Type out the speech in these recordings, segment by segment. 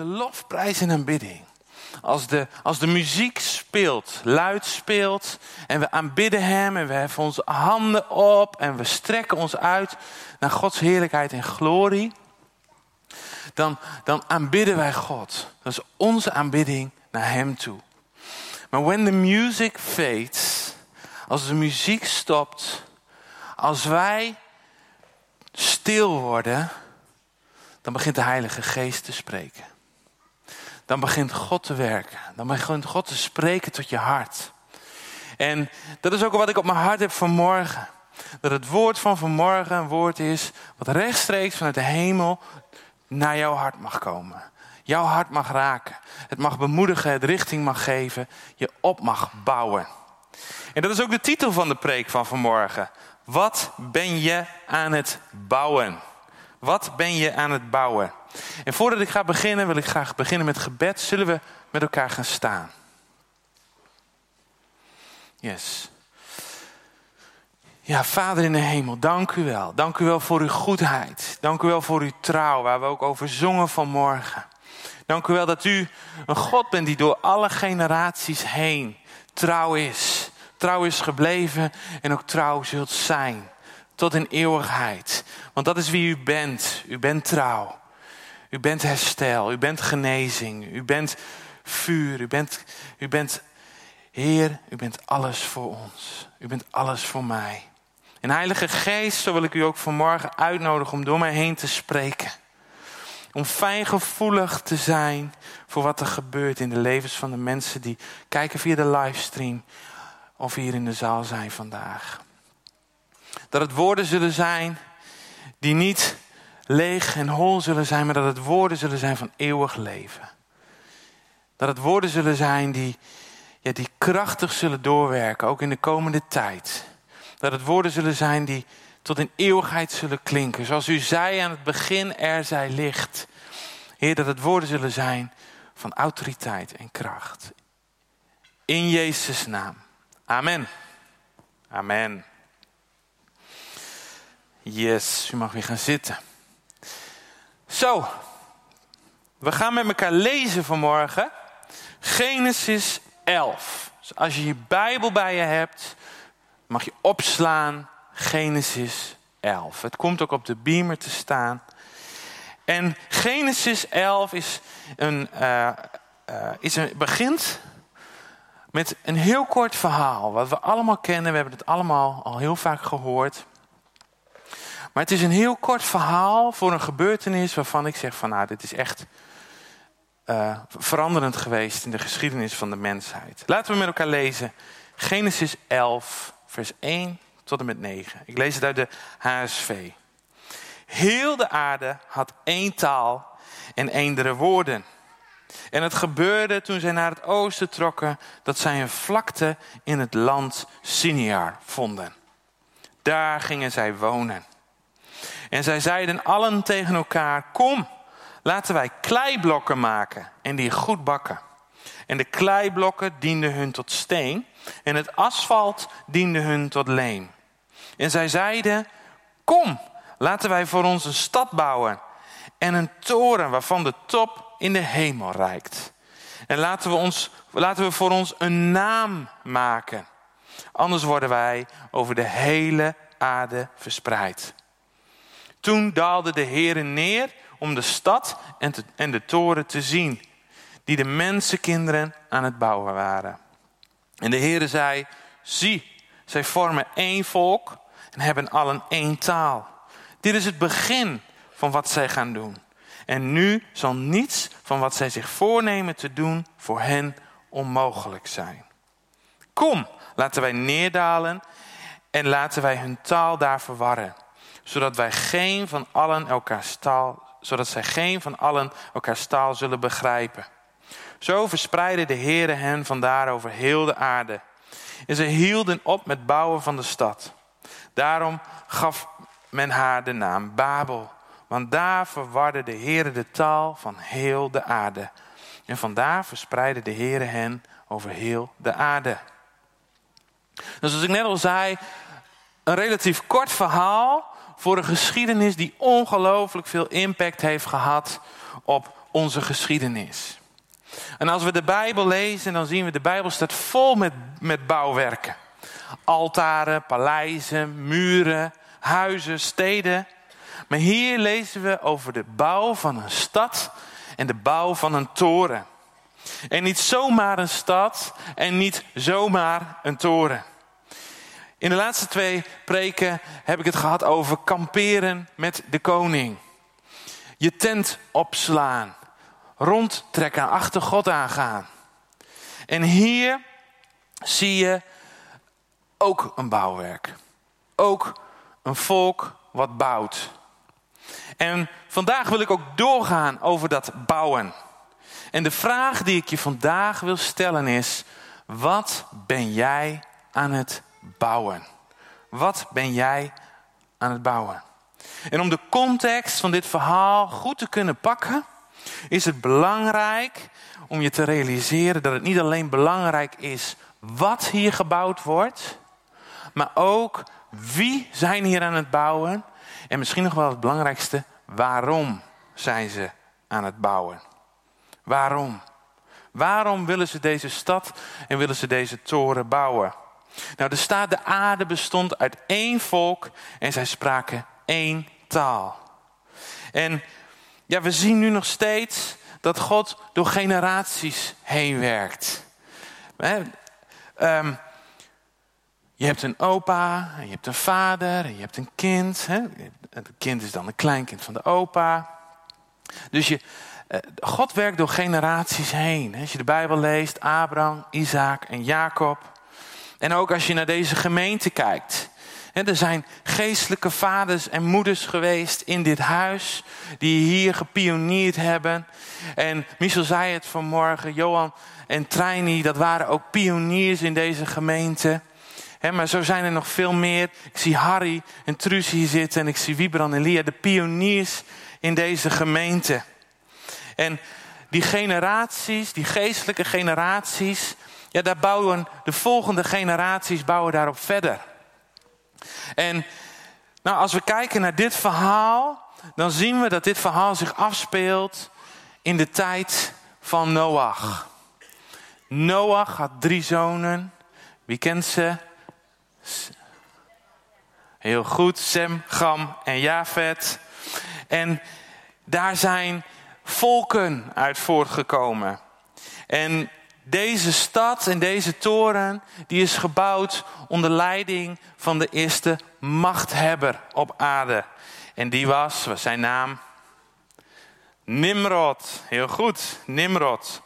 de lofprijs en aanbidding. Als de, als de muziek speelt, luid speelt en we aanbidden Hem en we heffen onze handen op en we strekken ons uit naar Gods heerlijkheid en glorie, dan, dan aanbidden wij God. Dat is onze aanbidding naar Hem toe. Maar when the music fades, als de muziek stopt, als wij stil worden, dan begint de Heilige Geest te spreken. Dan begint God te werken. Dan begint God te spreken tot je hart. En dat is ook wat ik op mijn hart heb vanmorgen. Dat het woord van vanmorgen een woord is wat rechtstreeks vanuit de hemel naar jouw hart mag komen. Jouw hart mag raken. Het mag bemoedigen, het richting mag geven. Je op mag bouwen. En dat is ook de titel van de preek van vanmorgen. Wat ben je aan het bouwen? Wat ben je aan het bouwen? En voordat ik ga beginnen, wil ik graag beginnen met gebed. Zullen we met elkaar gaan staan? Yes. Ja, Vader in de hemel, dank u wel. Dank u wel voor uw goedheid. Dank u wel voor uw trouw, waar we ook over zongen vanmorgen. Dank u wel dat u een God bent die door alle generaties heen trouw is. Trouw is gebleven en ook trouw zult zijn. Tot in eeuwigheid. Want dat is wie u bent. U bent trouw. U bent herstel. U bent genezing. U bent vuur. U bent, u bent Heer, u bent alles voor ons. U bent alles voor mij. En Heilige Geest, zo wil ik u ook vanmorgen uitnodigen om door mij heen te spreken. Om fijngevoelig te zijn voor wat er gebeurt in de levens van de mensen die kijken via de livestream of hier in de zaal zijn vandaag. Dat het woorden zullen zijn die niet leeg en hol zullen zijn, maar dat het woorden zullen zijn van eeuwig leven. Dat het woorden zullen zijn die, ja, die krachtig zullen doorwerken, ook in de komende tijd. Dat het woorden zullen zijn die tot in eeuwigheid zullen klinken. Zoals u zei aan het begin, er zij licht. Heer, dat het woorden zullen zijn van autoriteit en kracht. In Jezus' naam. Amen. Amen. Yes, u mag weer gaan zitten. Zo, we gaan met elkaar lezen vanmorgen. Genesis 11. Dus als je je Bijbel bij je hebt, mag je opslaan Genesis 11. Het komt ook op de beamer te staan. En Genesis 11 is een, uh, uh, is een, begint met een heel kort verhaal. Wat we allemaal kennen, we hebben het allemaal al heel vaak gehoord. Maar het is een heel kort verhaal voor een gebeurtenis waarvan ik zeg van nou, dit is echt uh, veranderend geweest in de geschiedenis van de mensheid. Laten we met elkaar lezen Genesis 11, vers 1 tot en met 9. Ik lees het uit de HSV. Heel de aarde had één taal en eendere woorden. En het gebeurde toen zij naar het oosten trokken dat zij een vlakte in het land Siniar vonden. Daar gingen zij wonen. En zij zeiden allen tegen elkaar: Kom, laten wij kleiblokken maken en die goed bakken. En de kleiblokken dienden hun tot steen en het asfalt diende hun tot leem. En zij zeiden: Kom, laten wij voor ons een stad bouwen en een toren waarvan de top in de hemel reikt. En laten we, ons, laten we voor ons een naam maken. Anders worden wij over de hele aarde verspreid. Toen daalde de Heer neer om de stad en, en de toren te zien, die de mensenkinderen aan het bouwen waren. En de Heer zei, zie, zij vormen één volk en hebben allen één taal. Dit is het begin van wat zij gaan doen. En nu zal niets van wat zij zich voornemen te doen voor hen onmogelijk zijn. Kom, laten wij neerdalen en laten wij hun taal daar verwarren, zodat wij geen van allen zodat zij geen van allen elkaar taal zullen begrijpen. Zo verspreidde de Heere hen vandaar over heel de aarde. En ze hielden op met bouwen van de stad. Daarom gaf men haar de naam Babel. Want daar verwarde de Heere de taal van heel de aarde. En vandaar verspreidde de Heere hen over heel de aarde. Dus zoals ik net al zei, een relatief kort verhaal voor een geschiedenis die ongelooflijk veel impact heeft gehad op onze geschiedenis. En als we de Bijbel lezen, dan zien we de Bijbel staat vol met, met bouwwerken. Altaren, paleizen, muren, huizen, steden. Maar hier lezen we over de bouw van een stad en de bouw van een toren. En niet zomaar een stad en niet zomaar een toren. In de laatste twee preken heb ik het gehad over kamperen met de koning. Je tent opslaan, rondtrekken, achter God aangaan. En hier zie je ook een bouwwerk. Ook een volk wat bouwt. En vandaag wil ik ook doorgaan over dat bouwen. En de vraag die ik je vandaag wil stellen is: wat ben jij aan het bouwen? Wat ben jij aan het bouwen? En om de context van dit verhaal goed te kunnen pakken, is het belangrijk om je te realiseren dat het niet alleen belangrijk is wat hier gebouwd wordt, maar ook wie zijn hier aan het bouwen en misschien nog wel het belangrijkste, waarom zijn ze aan het bouwen? Waarom? Waarom willen ze deze stad en willen ze deze toren bouwen? Nou, er staat de aarde bestond uit één volk en zij spraken één taal. En ja, we zien nu nog steeds dat God door generaties heen werkt. Ehm, je hebt een opa, en je hebt een vader, en je hebt een kind. Het kind is dan een kleinkind van de opa. Dus je, eh, God werkt door generaties heen. Als je de Bijbel leest, Abraham, Isaac en Jacob. En ook als je naar deze gemeente kijkt. Er zijn geestelijke vaders en moeders geweest in dit huis. Die hier gepionierd hebben. En Michel zei het vanmorgen. Johan en Treini, dat waren ook pioniers in deze gemeente. maar zo zijn er nog veel meer. Ik zie Harry en Truus hier zitten. En ik zie Wiebran en Lia. De pioniers in deze gemeente. En die generaties, die geestelijke generaties, ja, daar bouwen de volgende generaties bouwen daarop verder. En nou, als we kijken naar dit verhaal, dan zien we dat dit verhaal zich afspeelt in de tijd van Noach. Noach had drie zonen. Wie kent ze? Heel goed, Sem, Gam en Jafet. En daar zijn volken uit voortgekomen. En deze stad en deze toren, die is gebouwd onder leiding van de eerste machthebber op aarde. En die was, was zijn naam? Nimrod. Heel goed, Nimrod.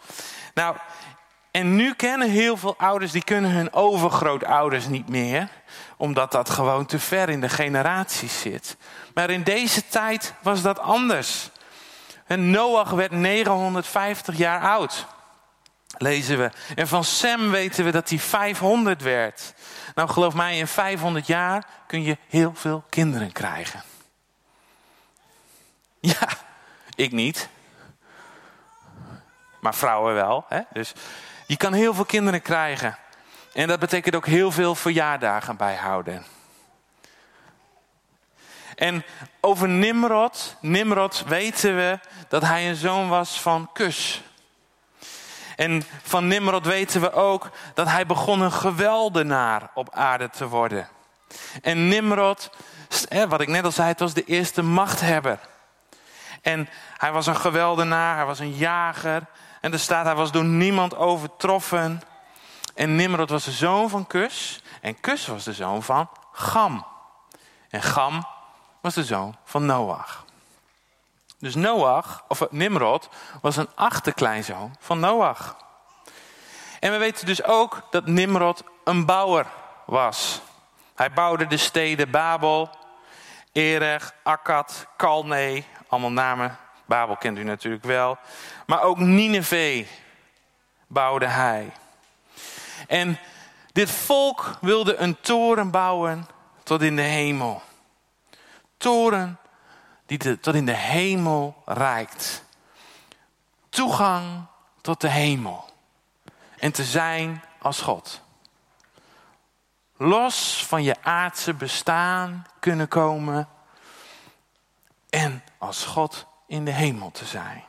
Nou, en nu kennen heel veel ouders, die kunnen hun overgrootouders niet meer. Omdat dat gewoon te ver in de generaties zit. Maar in deze tijd was dat anders. En Noach werd 950 jaar oud. Lezen we. En van Sem weten we dat hij 500 werd. Nou, geloof mij, in 500 jaar kun je heel veel kinderen krijgen. Ja, ik niet. Maar vrouwen wel. Hè? Dus je kan heel veel kinderen krijgen. En dat betekent ook heel veel verjaardagen bijhouden. En over Nimrod, Nimrod weten we dat hij een zoon was van Kus. En van Nimrod weten we ook dat hij begon een geweldenaar op aarde te worden. En Nimrod, wat ik net al zei, het was de eerste machthebber. En hij was een geweldenaar, hij was een jager. En er staat, hij was door niemand overtroffen. En Nimrod was de zoon van Kus. En Kus was de zoon van Gam. En Gam was de zoon van Noach. Dus Noach, of Nimrod, was een achterkleinzoon van Noach. En we weten dus ook dat Nimrod een bouwer was. Hij bouwde de steden Babel, Erech, Akkad, Kalne, allemaal namen. Babel kent u natuurlijk wel. Maar ook Nineveh bouwde hij. En dit volk wilde een toren bouwen tot in de hemel toren die tot in de hemel reikt. Toegang tot de hemel. En te zijn als God. Los van je aardse bestaan kunnen komen. En als God in de hemel te zijn.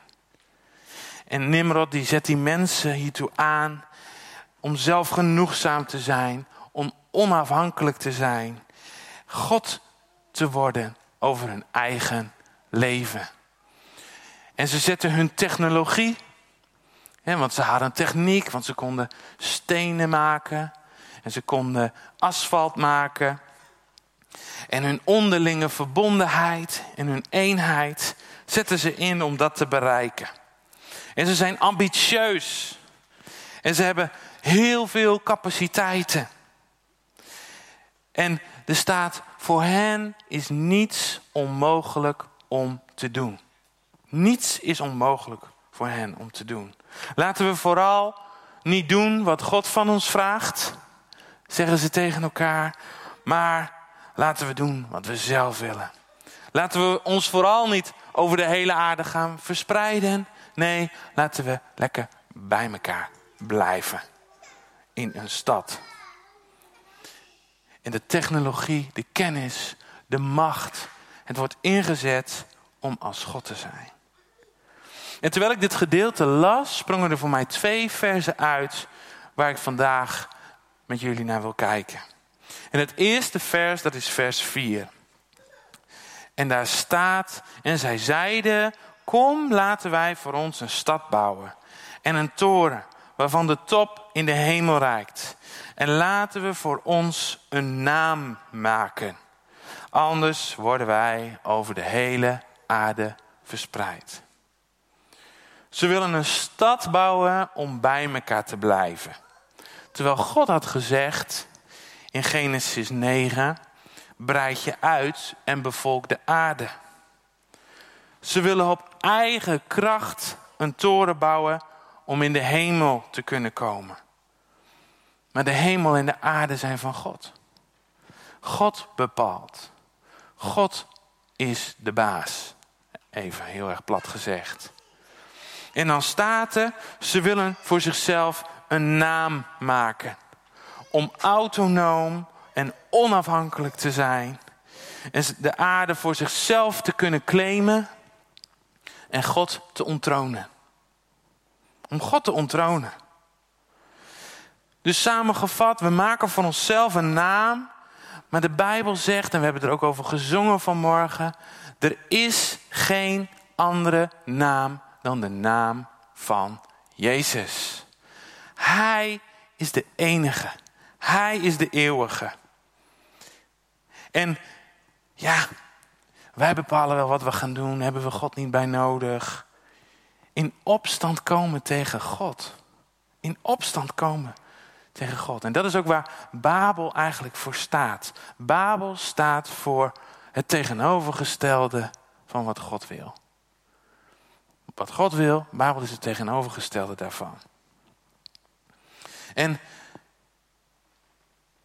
En Nimrod die zet die mensen hiertoe aan om zelf genoegzaam te zijn, om onafhankelijk te zijn, God te worden over hun eigen leven. En ze zetten hun technologie, hè, want ze hadden techniek, want ze konden stenen maken en ze konden asfalt maken. En hun onderlinge verbondenheid en hun eenheid zetten ze in om dat te bereiken. En ze zijn ambitieus. En ze hebben heel veel capaciteiten. En er staat, voor hen is niets onmogelijk om te doen. Niets is onmogelijk voor hen om te doen. Laten we vooral niet doen wat God van ons vraagt, zeggen ze tegen elkaar, maar laten we doen wat we zelf willen. Laten we ons vooral niet over de hele aarde gaan verspreiden. Nee, laten we lekker bij elkaar blijven in een stad. En de technologie, de kennis, de macht, het wordt ingezet om als God te zijn. En terwijl ik dit gedeelte las, sprongen er voor mij twee versen uit waar ik vandaag met jullie naar wil kijken. En het eerste vers, dat is vers 4. En daar staat, en zij zeiden, kom laten wij voor ons een stad bouwen en een toren waarvan de top in de hemel reikt. En laten we voor ons een naam maken. Anders worden wij over de hele aarde verspreid. Ze willen een stad bouwen om bij elkaar te blijven. Terwijl God had gezegd in Genesis 9: breid je uit en bevolk de aarde. Ze willen op eigen kracht een toren bouwen om in de hemel te kunnen komen. Maar de hemel en de aarde zijn van God. God bepaalt. God is de baas. Even heel erg plat gezegd. En dan staat er, ze willen voor zichzelf een naam maken. Om autonoom en onafhankelijk te zijn. En de aarde voor zichzelf te kunnen claimen. En God te onttronen. Om God te onttronen. Dus samengevat, we maken voor onszelf een naam. Maar de Bijbel zegt, en we hebben er ook over gezongen vanmorgen. Er is geen andere naam dan de naam van Jezus. Hij is de enige. Hij is de eeuwige. En ja, wij bepalen wel wat we gaan doen. Hebben we God niet bij nodig? In opstand komen tegen God. In opstand komen tegen God. En dat is ook waar Babel eigenlijk voor staat. Babel staat voor het tegenovergestelde van wat God wil. Wat God wil, Babel is het tegenovergestelde daarvan. En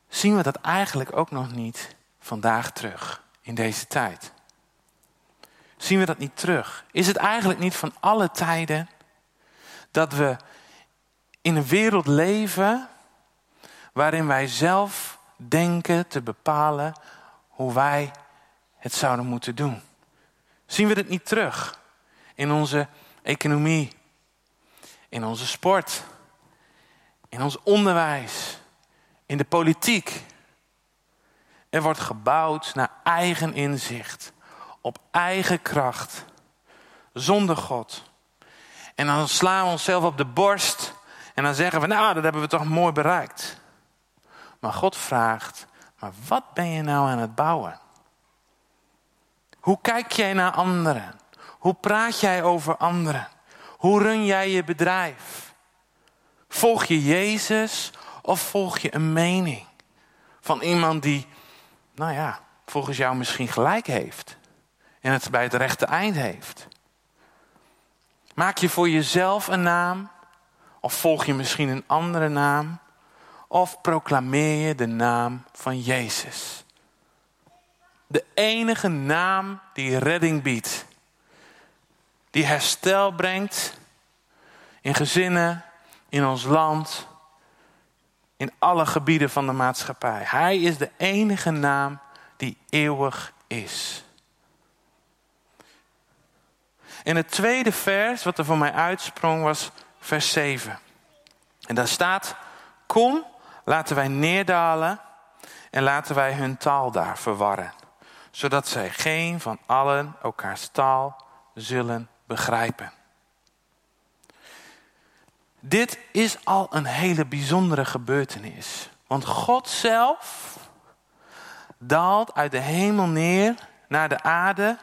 zien we dat eigenlijk ook nog niet vandaag terug, in deze tijd? Zien we dat niet terug? Is het eigenlijk niet van alle tijden dat we in een wereld leven waarin wij zelf denken te bepalen hoe wij het zouden moeten doen? Zien we dat niet terug in onze economie, in onze sport, in ons onderwijs, in de politiek. Er wordt gebouwd naar eigen inzicht, op eigen kracht, zonder God. En dan slaan we onszelf op de borst en dan zeggen we, nou, dat hebben we toch mooi bereikt. Maar God vraagt, maar wat ben je nou aan het bouwen? Hoe kijk jij naar anderen? Hoe praat jij over anderen? Hoe run jij je bedrijf? Volg je Jezus of volg je een mening van iemand die, nou ja, volgens jou misschien gelijk heeft en het bij het rechte eind heeft? Maak je voor jezelf een naam of volg je misschien een andere naam? Of proclameer je de naam van Jezus? De enige naam die redding biedt die herstel brengt in gezinnen, in ons land, in alle gebieden van de maatschappij. Hij is de enige naam die eeuwig is. En het tweede vers wat er voor mij uitsprong was vers 7. En daar staat: Kom, laten wij neerdalen en laten wij hun taal daar verwarren, zodat zij geen van allen elkaars taal zullen begrijpen. Dit is al een hele bijzondere gebeurtenis. Want God zelf daalt uit de hemel neer naar de aarde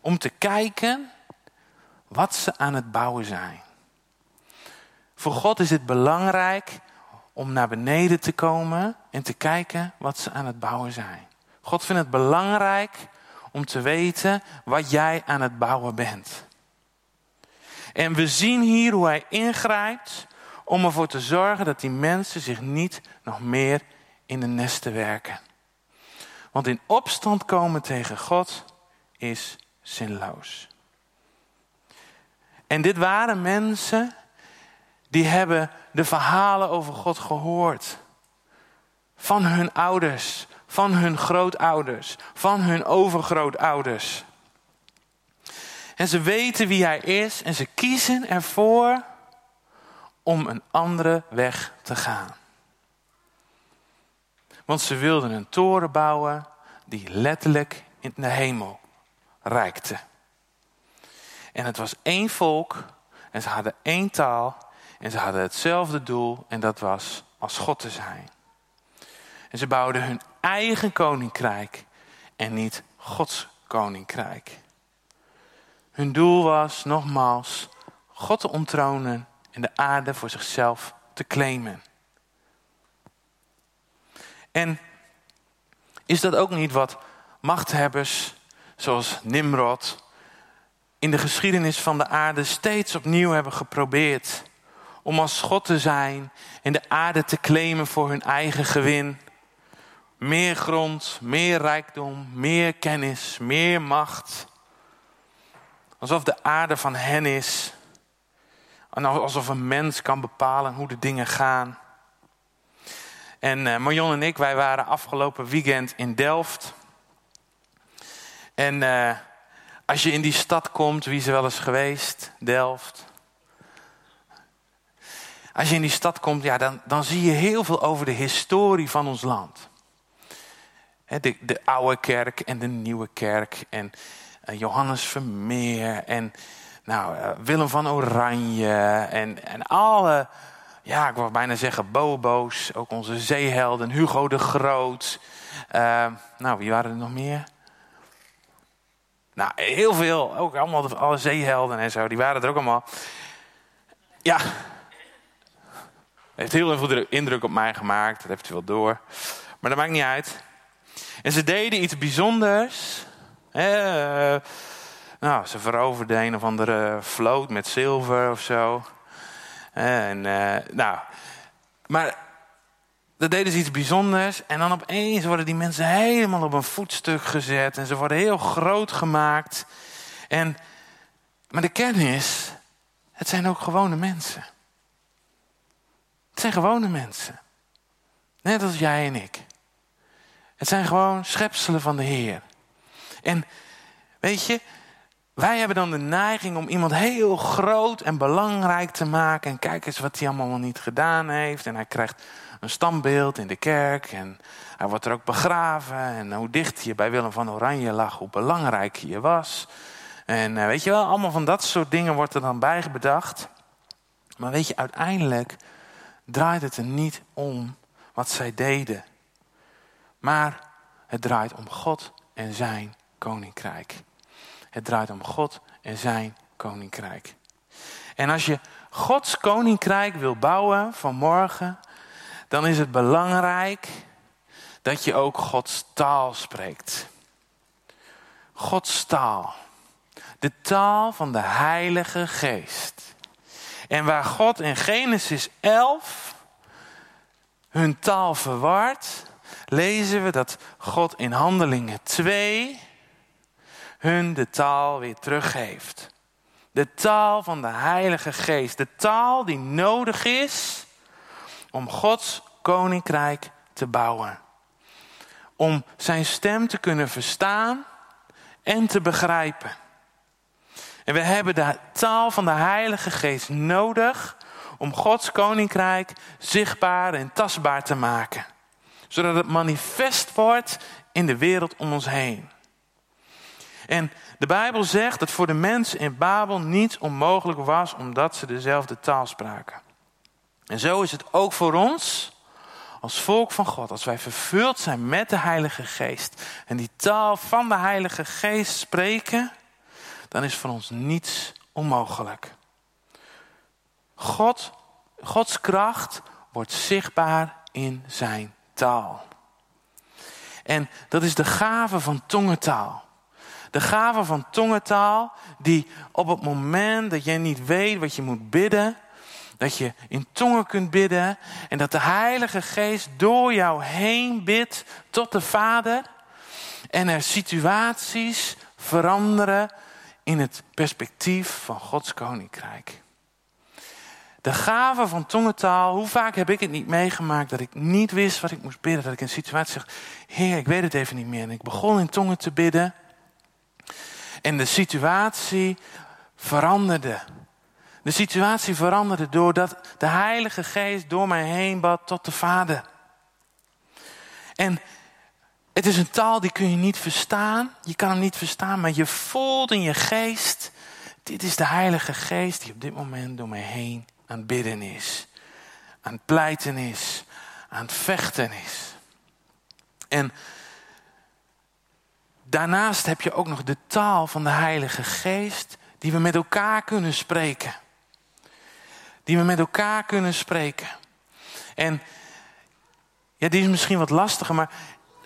om te kijken wat ze aan het bouwen zijn. Voor God is het belangrijk om naar beneden te komen en te kijken wat ze aan het bouwen zijn. God vindt het belangrijk om te weten wat jij aan het bouwen bent. En we zien hier hoe hij ingrijpt om ervoor te zorgen dat die mensen zich niet nog meer in de nesten werken. Want in opstand komen tegen God is zinloos. En dit waren mensen die hebben de verhalen over God gehoord. Van hun ouders, van hun grootouders, van hun overgrootouders. En ze weten wie hij is en ze kiezen ervoor om een andere weg te gaan. Want ze wilden een toren bouwen die letterlijk in de hemel reikte. En het was één volk en ze hadden één taal en ze hadden hetzelfde doel en dat was als God te zijn. En ze bouwden hun eigen koninkrijk en niet Gods koninkrijk. Hun doel was nogmaals God te onttronen en de aarde voor zichzelf te claimen. En is dat ook niet wat machthebbers zoals Nimrod in de geschiedenis van de aarde steeds opnieuw hebben geprobeerd om als God te zijn en de aarde te claimen voor hun eigen gewin? Meer grond, meer rijkdom, meer kennis, meer macht. Alsof de aarde van hen is. En alsof een mens kan bepalen hoe de dingen gaan. En uh, Marion en ik, wij waren afgelopen weekend in Delft. En uh, als je in die stad komt, wie er wel eens geweest? Delft. Als je in die stad komt, ja, dan, dan zie je heel veel over de historie van ons land. De, de oude kerk en de nieuwe kerk. En uh, Johannes Vermeer. En nou, uh, Willem van Oranje. En, en alle, ja, ik wil bijna zeggen bobo's. Ook onze zeehelden. Hugo de Groot. Uh, nou, wie waren er nog meer? Nou, heel veel. Ook allemaal alle zeehelden en zo. Die waren er ook allemaal. Ja. Heeft heel veel indruk op mij gemaakt. Dat heeft u wel door. Maar dat maakt niet uit. En ze deden iets bijzonders. Eh, nou, ze veroverden een of andere vloot met zilver of zo. En, uh, nou, maar dat deden ze iets bijzonders. En dan opeens worden die mensen helemaal op een voetstuk gezet. En ze worden heel groot gemaakt. En, maar de kennis, het zijn ook gewone mensen. Het zijn gewone mensen. Net als jij en ik. Het zijn gewoon schepselen van de Heer. En weet je, wij hebben dan de neiging om iemand heel groot en belangrijk te maken. En kijk eens wat hij allemaal niet gedaan heeft. En hij krijgt een standbeeld in de kerk. En hij wordt er ook begraven. En hoe dicht je bij Willem van Oranje lag, hoe belangrijk je was. En eh, weet je wel, allemaal van dat soort dingen wordt er dan bij bedacht. Maar weet je, uiteindelijk draait het er niet om wat zij deden. Maar het draait om God en zijn koninkrijk. Het draait om God en zijn koninkrijk. En als je Gods koninkrijk wil bouwen vanmorgen, dan is het belangrijk dat je ook Gods taal spreekt. Gods taal. De taal van de Heilige Geest. En waar God in Genesis 11 hun taal verwart, lezen we dat God in Handelingen 2 hun de taal weer teruggeeft. De taal van de Heilige Geest. De taal die nodig is om Gods koninkrijk te bouwen. Om zijn stem te kunnen verstaan en te begrijpen. En we hebben de taal van de Heilige Geest nodig om Gods koninkrijk zichtbaar en tastbaar te maken. Zodat het manifest wordt in de wereld om ons heen. En de Bijbel zegt dat voor de mensen in Babel niets onmogelijk was omdat ze dezelfde taal spraken. En zo is het ook voor ons als volk van God, als wij vervuld zijn met de Heilige Geest en die taal van de Heilige Geest spreken, dan is voor ons niets onmogelijk. God, Gods kracht wordt zichtbaar in zijn taal. En dat is de gave van tongentaal. De gave van tongentaal die op het moment dat jij niet weet wat je moet bidden, dat je in tongen kunt bidden en dat de Heilige Geest door jou heen bidt tot de Vader en er situaties veranderen in het perspectief van Gods koninkrijk. De gave van tongentaal, hoe vaak heb ik het niet meegemaakt dat ik niet wist wat ik moest bidden. Dat ik in een situatie zeg, Heer, ik weet het even niet meer. En ik begon in tongen te bidden. En de situatie veranderde. De situatie veranderde doordat de Heilige Geest door mij heen bad tot de Vader. En het is een taal die kun je niet verstaan. Je kan hem niet verstaan, maar je voelt in je geest. Dit is de Heilige Geest die op dit moment door mij heen aan het bidden is. Aan het pleiten is. Aan het vechten is. En daarnaast heb je ook nog de taal van de Heilige Geest die we met elkaar kunnen spreken. Die we met elkaar kunnen spreken. En ja, die is misschien wat lastiger, maar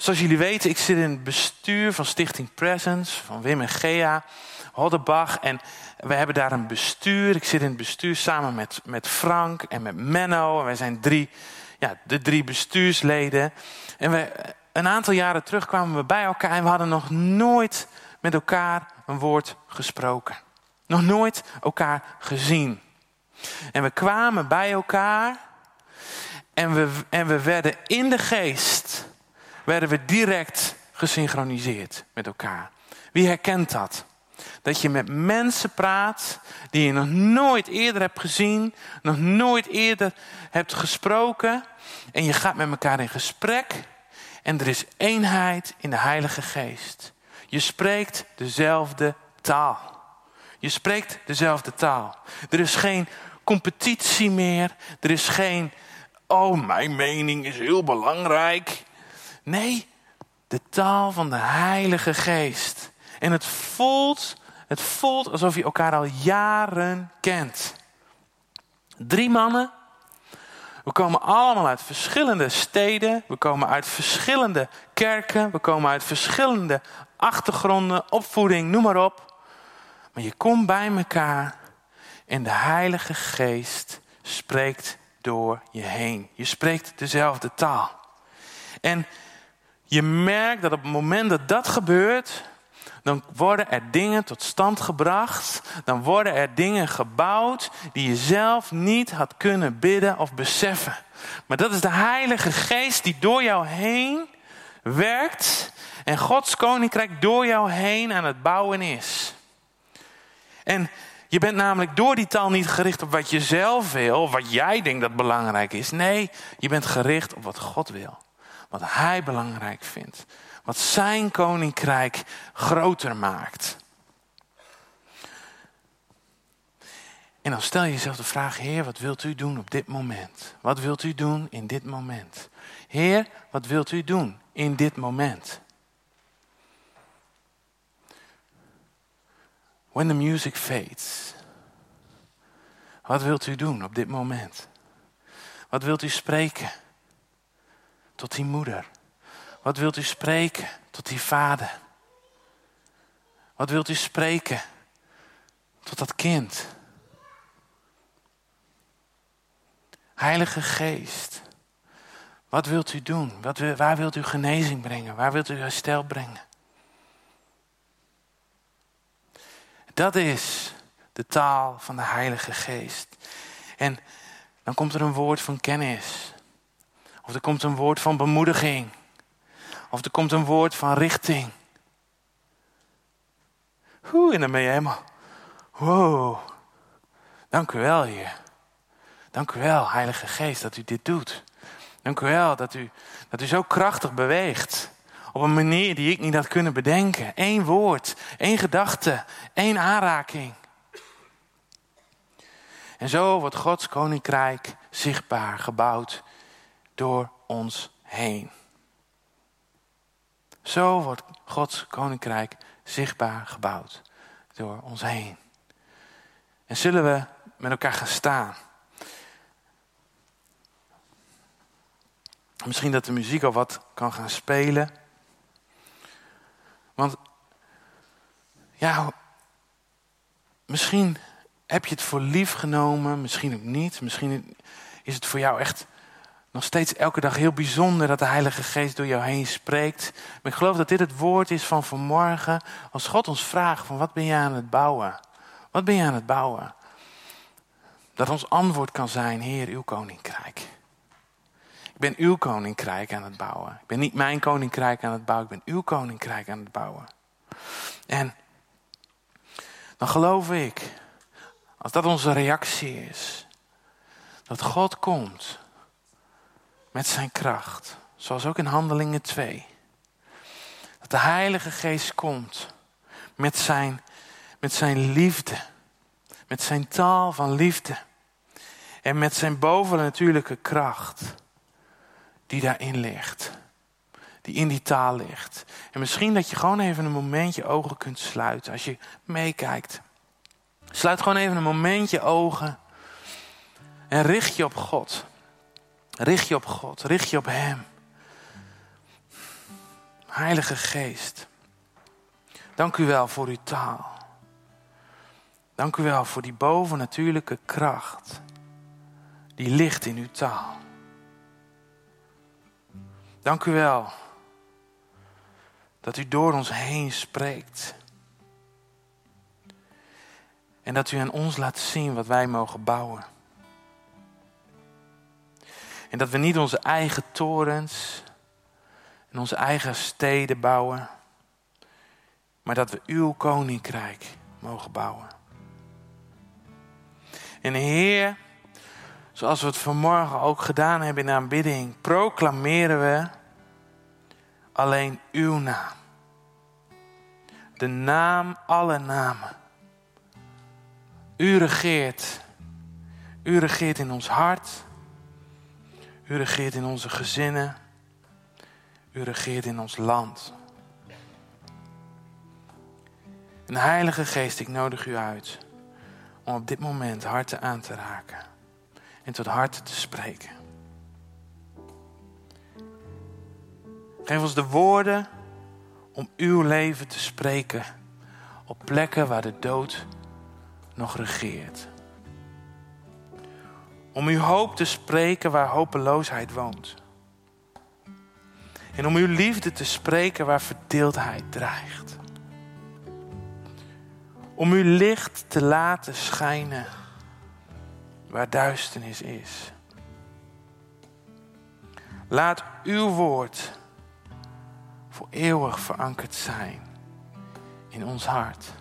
zoals jullie weten, ik zit in het bestuur van Stichting Presence, van Wim en Gea, Hoddebach. En we hebben daar een bestuur. Ik zit in het bestuur samen met, met Frank en met Menno. En wij zijn drie, ja, de drie bestuursleden. En we, een aantal jaren terug kwamen we bij elkaar en we hadden nog nooit met elkaar een woord gesproken. Nog nooit elkaar gezien. En we kwamen bij elkaar en we, en we werden in de geest, werden we direct gesynchroniseerd met elkaar. Wie herkent dat? Dat je met mensen praat die je nog nooit eerder hebt gezien, nog nooit eerder hebt gesproken. En je gaat met elkaar in gesprek en er is eenheid in de Heilige Geest. Je spreekt dezelfde taal. Je spreekt dezelfde taal. Er is geen competitie meer. Er is geen, oh, mijn mening is heel belangrijk. Nee, de taal van de Heilige Geest. En het voelt, het voelt alsof je elkaar al jaren kent. Drie mannen. We komen allemaal uit verschillende steden. We komen uit verschillende kerken. We komen uit verschillende achtergronden, opvoeding, noem maar op. Maar je komt bij elkaar en de Heilige Geest spreekt door je heen. Je spreekt dezelfde taal. En je merkt dat op het moment dat dat gebeurt, dan worden er dingen tot stand gebracht. Dan worden er dingen gebouwd die je zelf niet had kunnen bidden of beseffen. Maar dat is de Heilige Geest die door jou heen werkt en Gods koninkrijk door jou heen aan het bouwen is. En je bent namelijk door die taal niet gericht op wat je zelf wil, wat jij denkt dat belangrijk is. Nee, je bent gericht op wat God wil. Wat Hij belangrijk vindt. Wat Zijn koninkrijk groter maakt. En dan stel je jezelf de vraag, Heer, wat wilt u doen op dit moment? Wat wilt u doen in dit moment? Heer, wat wilt u doen in dit moment? When the music fades. Wat wilt u doen op dit moment? Wat wilt u spreken tot die moeder? Wat wilt u spreken tot die vader? Wat wilt u spreken tot dat kind? Heilige Geest, wat wilt u doen? Wat, waar wilt u genezing brengen? Waar wilt u herstel brengen? Dat is de taal van de Heilige Geest. En dan komt er een woord van kennis. Of er komt een woord van bemoediging. Of er komt een woord van richting. Oeh, en dan ben je helemaal. Wow, dank u wel, Heer. Dank u wel, Heilige Geest, dat u dit doet. Dank u wel dat u, dat u zo krachtig beweegt. Op een manier die ik niet had kunnen bedenken. Eén woord, één gedachte, één aanraking. En zo wordt Gods koninkrijk zichtbaar gebouwd door ons heen. Zo wordt Gods koninkrijk zichtbaar gebouwd door ons heen. En zullen we met elkaar gaan staan? Misschien dat de muziek al wat kan gaan spelen. Want ja, misschien heb je het voor lief genomen, misschien ook niet. Misschien is het voor jou echt nog steeds elke dag heel bijzonder dat de Heilige Geest door jou heen spreekt. Maar ik geloof dat dit het woord is van vanmorgen. Als God ons vraagt van wat ben je aan het bouwen? Wat ben je aan het bouwen? Dat ons antwoord kan zijn, Heer, uw koninkrijk. Ik ben uw koninkrijk aan het bouwen. Ik ben niet mijn koninkrijk aan het bouwen, ik ben uw koninkrijk aan het bouwen. En dan geloof ik, als dat onze reactie is, dat God komt met zijn kracht. Zoals ook in Handelingen 2. Dat de Heilige Geest komt met zijn, met zijn liefde. Met zijn taal van liefde. En met zijn bovennatuurlijke kracht. Die daarin ligt. Die in die taal ligt. En misschien dat je gewoon even een momentje ogen kunt sluiten. Als je meekijkt. Sluit gewoon even een momentje ogen. En richt je op God. Richt je op God, richt je op Hem. Heilige Geest, dank u wel voor uw taal. Dank u wel voor die bovennatuurlijke kracht die ligt in uw taal. Dank u wel dat u door ons heen spreekt. En dat u aan ons laat zien wat wij mogen bouwen. En dat we niet onze eigen torens en onze eigen steden bouwen, maar dat we uw koninkrijk mogen bouwen. En Heer, zoals we het vanmorgen ook gedaan hebben in de aanbidding, proclameren we alleen uw naam. De naam alle namen. U regeert. U regeert in ons hart. U regeert in onze gezinnen. U regeert in ons land. En Heilige Geest, ik nodig u uit om op dit moment harten aan te raken en tot harten te spreken. Geef ons de woorden om uw leven te spreken op plekken waar de dood nog regeert. Om uw hoop te spreken waar hopeloosheid woont. En om uw liefde te spreken waar verdeeldheid dreigt. Om uw licht te laten schijnen waar duisternis is. Laat uw woord voor eeuwig verankerd zijn in ons hart.